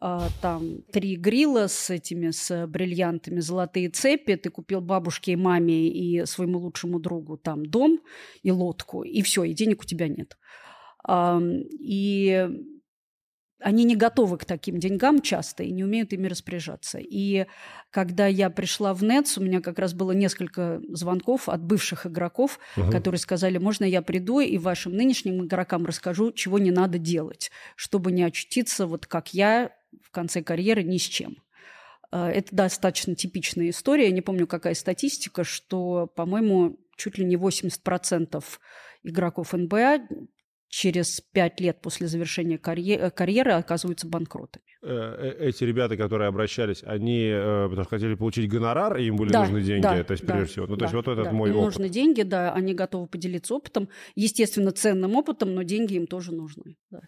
а, там три грила с этими, с бриллиантами, золотые цепи, ты купил бабушке и маме и своему лучшему другу там дом и лодку, и все, и денег у тебя нет. И они не готовы к таким деньгам часто и не умеют ими распоряжаться. И когда я пришла в НЕЦ, у меня как раз было несколько звонков от бывших игроков, Мгм. которые сказали, можно я приду и вашим нынешним игрокам расскажу, чего не надо делать, чтобы не очутиться, вот как я, в конце карьеры ни с чем. А, Это достаточно типичная история. Я не помню, какая статистика, что, по-моему, чуть ли не 80% игроков НБА через пять лет после завершения карье- карьеры оказываются банкротами. Э, э, Эти ребята, которые обращались, они э, потому что хотели получить гонорар, и им были Да, нужны деньги, да, то есть да, прежде всего. Ну, то есть да, вот этот да. мой им опыт. нужны деньги, да, они готовы поделиться опытом, естественно, ценным опытом, но деньги им тоже нужны. Да.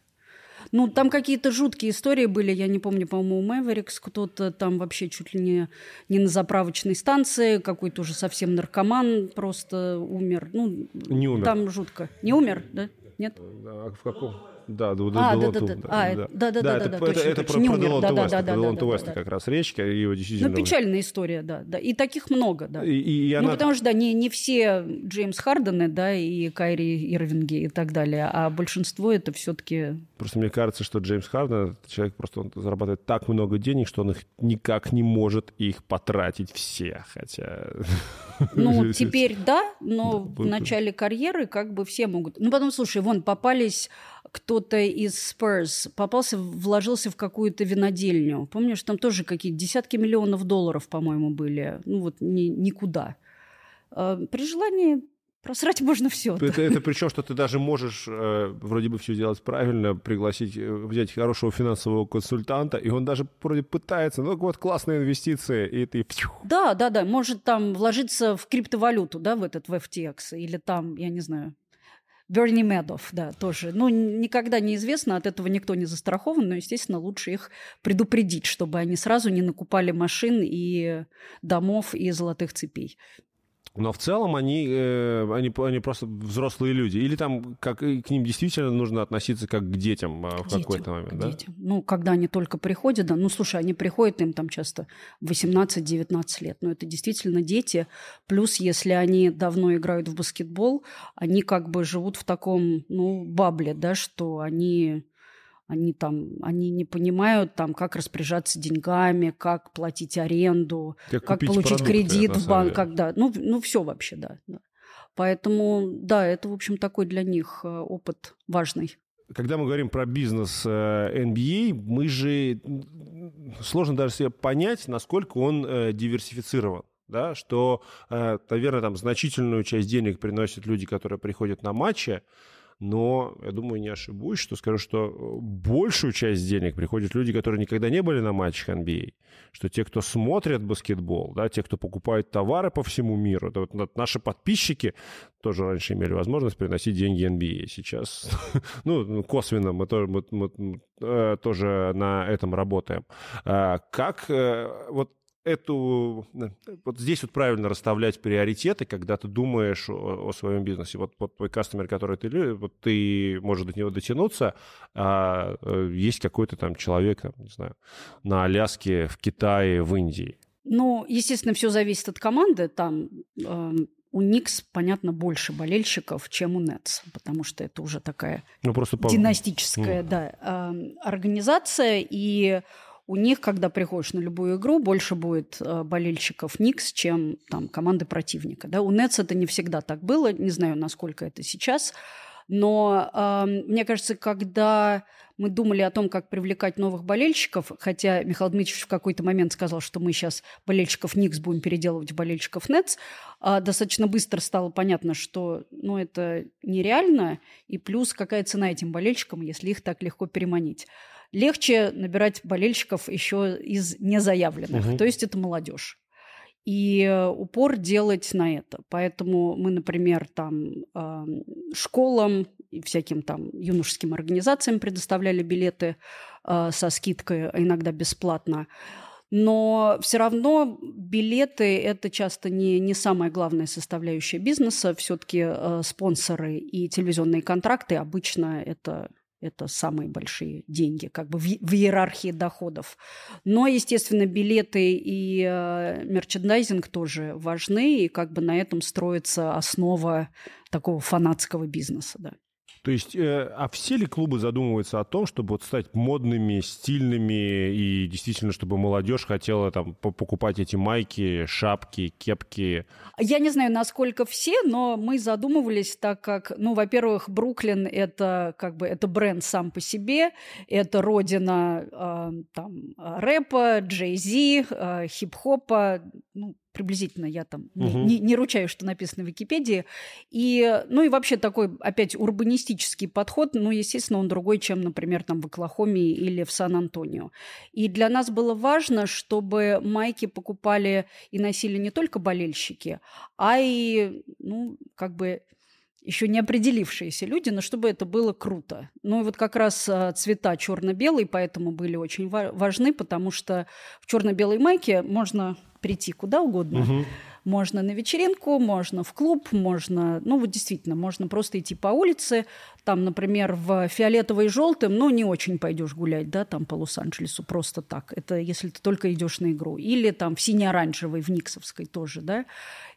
Ну, там какие-то жуткие истории были, я не помню, по-моему, у Мэверикс кто-то там вообще чуть ли не, не на заправочной станции, какой-то уже совсем наркоман просто умер. Ну, не умер. Там жутко. Не умер, да? Нет? А в каком? Да, до, а, да, да, да. А, да, да, да, да, это, да, это, точно, это точно. про, не про умер, да, да, да, Делонта да, Уэста да, как раз речь, его действительно... Ну, печальная история, да, да. И таких много, да. И, и ну, она... потому что, да, не, не все Джеймс Хардены, да, и Кайри Ирвинги и так далее, а большинство это все-таки... Просто мне кажется, что Джеймс Харден, человек просто он зарабатывает так много денег, что он их никак не может их потратить все, хотя... [LAUGHS] Ну, теперь [LAUGHS] да, но в начале карьеры как бы все могут... Ну, потом, слушай, вон, попались кто-то из Spurs попался, вложился в какую-то винодельню. Помнишь, там тоже какие-то десятки миллионов долларов, по-моему, были. Ну вот ни, никуда. А, при желании Просрать можно все. Это, это причем, что ты даже можешь э, вроде бы все делать правильно, пригласить, э, взять хорошего финансового консультанта, и он даже вроде пытается, ну вот классные инвестиции, и ты... Да, да, да, может там вложиться в криптовалюту, да, в этот, в FTX, или там, я не знаю, Берни Медов, да, тоже. Ну, никогда неизвестно, от этого никто не застрахован, но, естественно, лучше их предупредить, чтобы они сразу не накупали машин и домов и золотых цепей. Но в целом они, э, они, они просто взрослые люди. Или там как, к ним действительно нужно относиться как к детям э, в какой-то момент, к да? Детям. Ну, когда они только приходят, да. Ну, слушай, они приходят, им там часто 18-19 лет. Но это действительно дети. Плюс, если они давно играют в баскетбол, они как бы живут в таком, ну, бабле, да, что они они там, они не понимают там, как распоряжаться деньгами, как платить аренду, как, как получить продукты, кредит в банк, когда, ну, ну все вообще, да, да. Поэтому, да, это, в общем, такой для них э, опыт важный. Когда мы говорим про бизнес NBA, э, мы же сложно даже себе понять, насколько он э, диверсифицирован да, что, наверное, там значительную часть денег приносят люди, которые приходят на матчи, но я думаю, не ошибусь, что скажу, что э, большую часть денег приходят люди, которые никогда не были на матчах NBA, что те, кто смотрят баскетбол, да, те, кто покупают товары по всему миру, это вот наши подписчики тоже раньше имели возможность приносить деньги NBA. Сейчас, ну, [LAUGHS] ну, косвенно мы тоже, мы, мы, э, тоже на этом работаем. А как э, вот эту... Вот здесь вот правильно расставлять приоритеты, когда ты думаешь о, о своем бизнесе. Вот, вот твой кастомер, который ты вот ты можешь до него дотянуться, а э, есть какой-то там человек, там, не знаю, на Аляске, в Китае, в Индии. Ну, естественно, все зависит от команды. Там э, у Никс, понятно, больше болельщиков, чем у Нетс, потому что это уже такая ну, просто династическая по... да, э, организация. И у них, когда приходишь на любую игру, больше будет э, болельщиков Никс, чем там команды противника. Да? У Нетс это не всегда так было, не знаю, насколько это сейчас, но э, мне кажется, когда мы думали о том, как привлекать новых болельщиков, хотя Михаил Дмитриевич в какой-то момент сказал, что мы сейчас болельщиков Никс будем переделывать в болельщиков Нетс, э, достаточно быстро стало понятно, что ну, это нереально, и плюс какая цена этим болельщикам, если их так легко переманить легче набирать болельщиков еще из незаявленных, угу. то есть это молодежь. И э, упор делать на это. Поэтому мы, например, там школам и всяким там юношеским организациям предоставляли билеты э, со скидкой, а иногда бесплатно. Но все равно билеты – это часто не, не самая главная составляющая бизнеса. Все-таки э, спонсоры и телевизионные контракты обычно это это самые большие деньги как бы в, в иерархии доходов. Но, естественно, билеты и э, мерчендайзинг тоже важны, и как бы на этом строится основа такого фанатского бизнеса. Да. То есть, э, а все ли клубы задумываются о том, чтобы вот стать модными, стильными и действительно, чтобы молодежь хотела там покупать эти майки, шапки, кепки? Я не знаю, насколько все, но мы задумывались, так как, ну, во-первых, Бруклин это как бы это бренд сам по себе, это родина э, там рэпа, Джей-Зи, э, хип-хопа, ну, приблизительно я там угу. не, не ручаюсь, что написано в Википедии. И, ну и вообще такой, опять, урбанистический подход, ну, естественно, он другой, чем, например, там в Оклахоме или в Сан-Антонио. И для нас было важно, чтобы майки покупали и носили не только болельщики, а и, ну, как бы еще не определившиеся люди, но чтобы это было круто. Ну и вот как раз а, цвета черно-белый, поэтому были очень важны, потому что в черно-белой майке можно прийти куда угодно. Угу. Можно на вечеринку, можно в клуб, можно, ну вот действительно, можно просто идти по улице, там, например, в фиолетовой и желтым, ну не очень пойдешь гулять, да, там по Лос-Анджелесу просто так. Это если ты только идешь на игру. Или там в сине-оранжевой, в Никсовской тоже, да.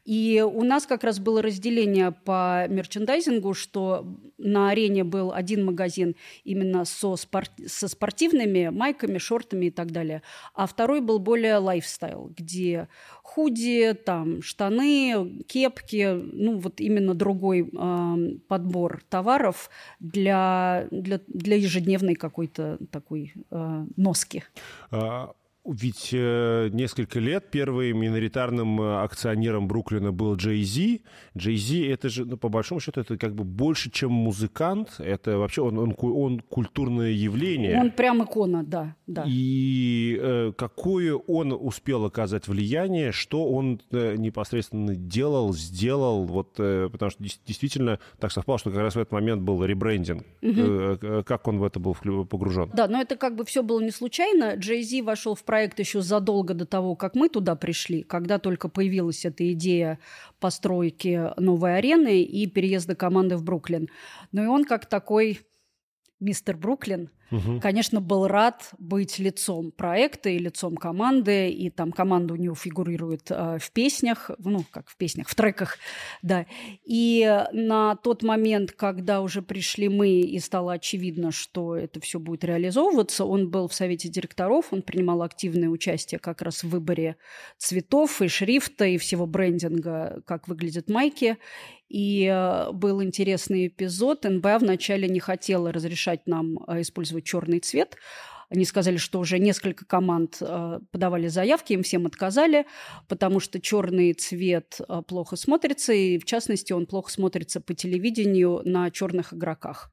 И у нас как раз было разделение по мерчендайзингу, что на арене был один магазин именно со, спорт, со спортивными майками, шортами и так далее, а второй был более лайфстайл, где худи, там штаны, кепки, ну вот именно другой э, подбор товаров для, для, для ежедневной какой-то такой э, носки. А, ведь э, несколько лет первым миноритарным э, акционером Бруклина был Джей Зи. Джей Зи это же, ну, по большому счету, это как бы больше, чем музыкант. Это вообще он, он, он культурное явление. Он прям икона, да. да. И э, какое он успел оказать влияние, что он э, непосредственно делал, сделал, вот, э, потому что действительно так совпало, что как раз в этот момент был ребрендинг. Угу. Э, как он в это был погружен? Да, но это как бы все было не случайно. Джей Зи вошел в проект проект еще задолго до того, как мы туда пришли, когда только появилась эта идея постройки новой арены и переезда команды в Бруклин. Ну и он как такой мистер Бруклин угу. конечно, был рад быть лицом проекта и лицом команды, и там команда у него фигурирует э, в песнях, ну, как в песнях, в треках, да. И на тот момент, когда уже пришли мы, и стало очевидно, что это все будет реализовываться, он был в совете директоров, он принимал активное участие как раз в выборе цветов и шрифта, и всего брендинга, как выглядят майки, и э, был интересный эпизод. НБА вначале не хотела разрешать нам э, использовать черный цвет. Они сказали, что уже несколько команд э, подавали заявки, им всем отказали, потому что черный цвет плохо смотрится, и в частности он плохо смотрится по телевидению на черных игроках.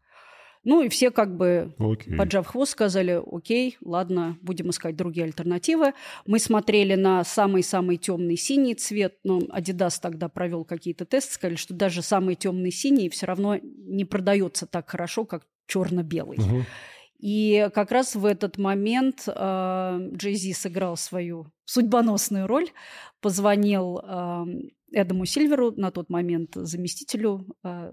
Ну и все как бы, okay. поджав хвост, сказали, окей, ладно, будем искать другие альтернативы. Мы смотрели на самый-самый темный синий цвет, но Adidas тогда провел какие-то тесты, сказали, что даже самый темный синий все равно не продается так хорошо, как черно-белый. Uh-huh. И как раз в этот момент э, Джей Зи сыграл свою судьбоносную роль, позвонил э, Эдаму Сильверу, на тот момент заместителю э,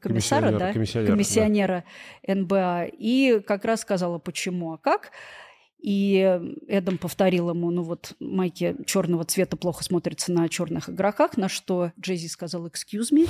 комиссара, да, комиссионера, комиссионера да. НБА, и как раз сказала, почему, а как. И Эдам повторил ему, ну вот майки черного цвета плохо смотрятся на черных игроках, на что Джейзи сказал, excuse me,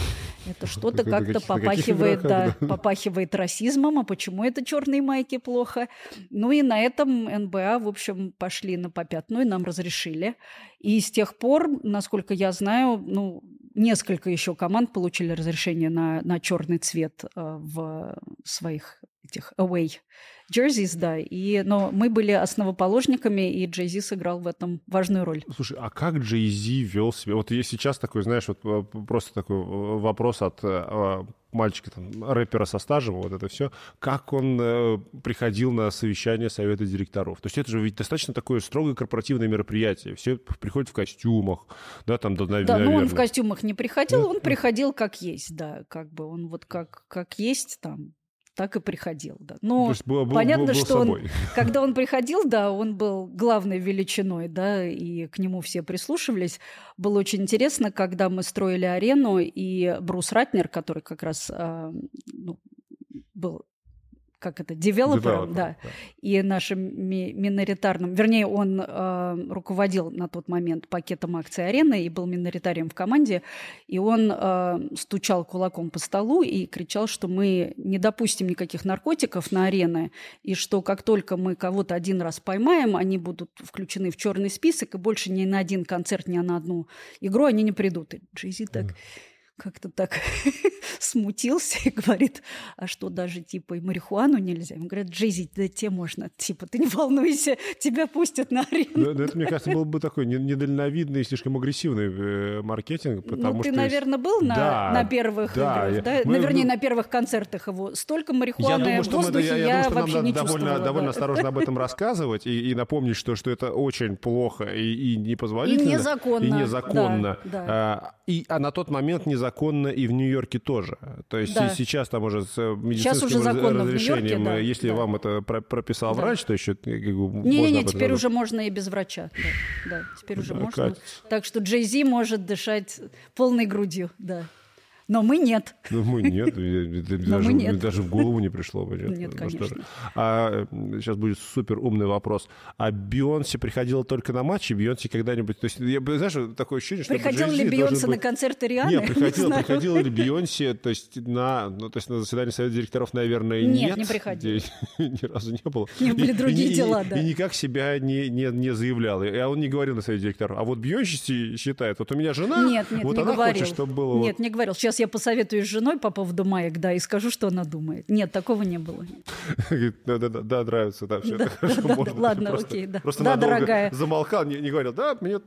это что-то как-то попахивает, да, попахивает расизмом, а почему это черные майки плохо? Ну и на этом НБА, в общем, пошли на попятную, нам разрешили. И с тех пор, насколько я знаю, ну, несколько еще команд получили разрешение на, на черный цвет э, в своих этих away jerseys, да. И, но мы были основоположниками, и Джей Зи сыграл в этом важную роль. Слушай, а как Джей Зи вел себя? Вот есть сейчас такой, знаешь, вот э, просто такой э, вопрос от мальчика, там, рэпера со стажем, вот это все, как он э, приходил на совещание совета директоров. То есть это же ведь достаточно такое строгое корпоративное мероприятие. Все приходят в костюмах, да, там, да, наверное. Да, ну он в костюмах не приходил, он приходил как есть, да, как бы он вот как, как есть там, так и приходил, да. Но был, был, понятно, был, был что он, [LAUGHS] когда он приходил, да, он был главной величиной, да, и к нему все прислушивались. Было очень интересно, когда мы строили арену, и Брус Ратнер, который как раз э, ну, был как это, девелопером, да, да, и нашим ми- миноритарным, вернее, он э, руководил на тот момент пакетом акций арены и был миноритарием в команде, и он э, стучал кулаком по столу и кричал, что мы не допустим никаких наркотиков на арены, и что как только мы кого-то один раз поймаем, они будут включены в черный список, и больше ни на один концерт, ни на одну игру они не придут. И Джейзи так... Mm как-то так [LAUGHS] смутился и говорит, а что даже типа и марихуану нельзя? Ему говорят, Джейзи, да тебе можно, типа ты не волнуйся, тебя пустят на арену. Ну, ну, это, мне кажется, был бы такой недальновидный и слишком агрессивный э, маркетинг, ну, потому ну, ты, что... наверное, был на, да, на первых да, играх, да? Мы, вернее, ну, на первых концертах его. Столько марихуаны я думаю, что в воздухе мы, я, я, я думаю, что нам не довольно, довольно осторожно об этом [LAUGHS] рассказывать и, и напомнить, что, что это очень плохо и, и непозволительно. И незаконно. И незаконно. Да, да. А, и, а на тот момент незаконно законно и в Нью-Йорке тоже. То есть Да. сейчас там уже с э, медицинским уже разрешением, Нью-Йорке, да, э, если да. вам это про- прописал Да. врач, то еще бы, можно Не-не-не, теперь уже можно и без врача. Да, да, теперь уже Да, можно. катится. Так что Джей Зи может дышать полной грудью, да. Но мы нет. Ну, мы нет, и- и- и [LAUGHS] Но даже, мы нет. даже в голову не пришло бы. Нет, Ну, что конечно. же. А сейчас будет супер умный вопрос. А Бейонсе приходила только на матчи? Бейонсе когда-нибудь... То есть, я, знаешь, такое ощущение, что... Приходил ли Бейонсе на концерты Рианы? Нет, [LAUGHS] приходила, знаю. приходила ли Бейонсе, то есть на, ну, то есть на заседании совета директоров, наверное, Нет, нет. не приходила. [LAUGHS] Ни разу не было. У них были И- другие и- и- дела, и, да. никак себя не, не, не заявлял. И а он не говорил на совете директоров. А вот Бейонсе считает, вот у меня жена, Нет, нет, вот не она говорил. хочет, чтобы было... вот- Нет, не говорил. Сейчас я посоветуюсь с женой по поводу маек, да, и скажу, что она думает. Нет, такого не было. Говорит, Да, нравится, да, все это хорошо, ладно, окей, да. Просто дорогая. замолкал, не говорил, да, мне,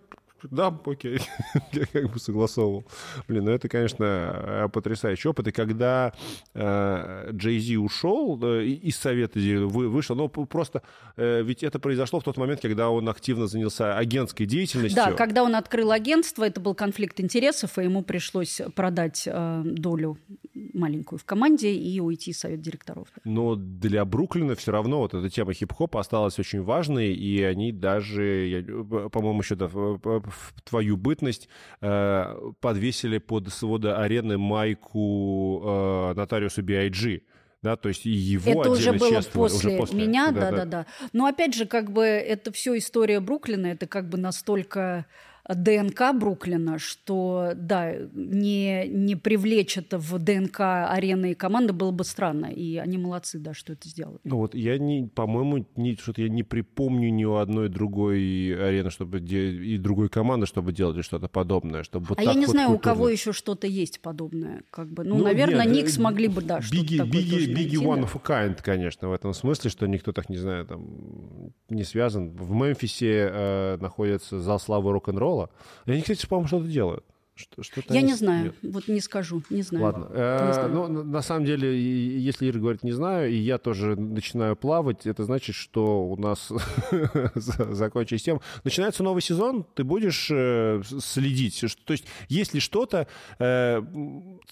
да, окей, [LAUGHS] я как бы согласовывал. Блин, ну это, конечно, э, потрясающий опыт. И когда э, Джей Зи ушел э, из совета, вы- вышел, ну просто, э, ведь это произошло в тот момент, когда он активно занялся агентской деятельностью. Да, когда он открыл агентство, это был конфликт интересов, и ему пришлось продать э, долю маленькую в команде и уйти из совета директоров. Но для Бруклина все равно вот эта тема хип-хопа осталась очень важной, и они даже, по-моему, еще в, в твою бытность э, подвесили под своды арены майку э, нотариусу B.I.G., да, то есть и его это уже было после, уже после меня, да, да, да. Но опять же, как бы это все история Бруклина, это как бы настолько ДНК Бруклина, что, да, не, не привлечь это в ДНК арены и команды было бы странно. И они молодцы, да, что это сделали. Ну вот я не, по-моему, не, что-то я не припомню ни у одной другой арены, чтобы де- и другой команды, чтобы делали что-то подобное, чтобы вот а я не вот знаю, у культурно. кого еще что-то есть подобное. Как бы. Ну, Ну, наверное, нет, Никс э, могли бы, да, что-то Бигги, такое Бигги найти, one да. of a kind, конечно, в этом смысле, что никто так, не знаю, там, не связан. В Мемфисе э, находится зал славы рок-н-ролла. И они, кстати, по-моему, что-то делают. Что- что-то Я не знаю, нет. вот не скажу, не знаю. Ладно. Не Э, знаю. ну, на- самом деле, если Ира говорит «не знаю», и я тоже начинаю плавать, это значит, что у нас [LAUGHS] за- закончилась тема. Начинается новый сезон, ты будешь э, следить. То есть, если что-то, э,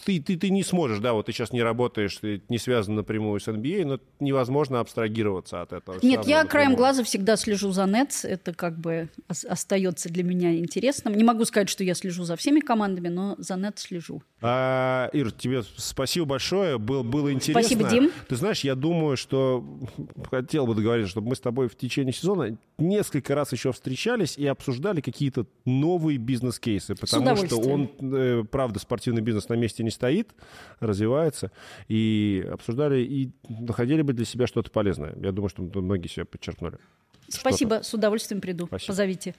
ты, ты, ты не сможешь, да, вот ты сейчас не работаешь, ты не связан напрямую с NBA, но невозможно абстрагироваться от этого. Нет, я краем напрямую. глаза всегда слежу за Нетс. Это как бы ос- остается для меня интересным. Не могу сказать, что я слежу за всеми командами, но за Нетс слежу. А, Ир, тебе спасибо большое, Был, было интересно. Спасибо, Дим. Ты знаешь, я думаю, что хотел бы договориться, чтобы мы с тобой в течение сезона несколько раз еще встречались и обсуждали какие-то новые бизнес-кейсы, потому что он, э, правда, спортивный бизнес на месте не стоит, развивается, и обсуждали, и находили бы для себя что-то полезное. Я думаю, что многие себя подчеркнули. Спасибо, с удовольствием приду. Спасибо. Позовите.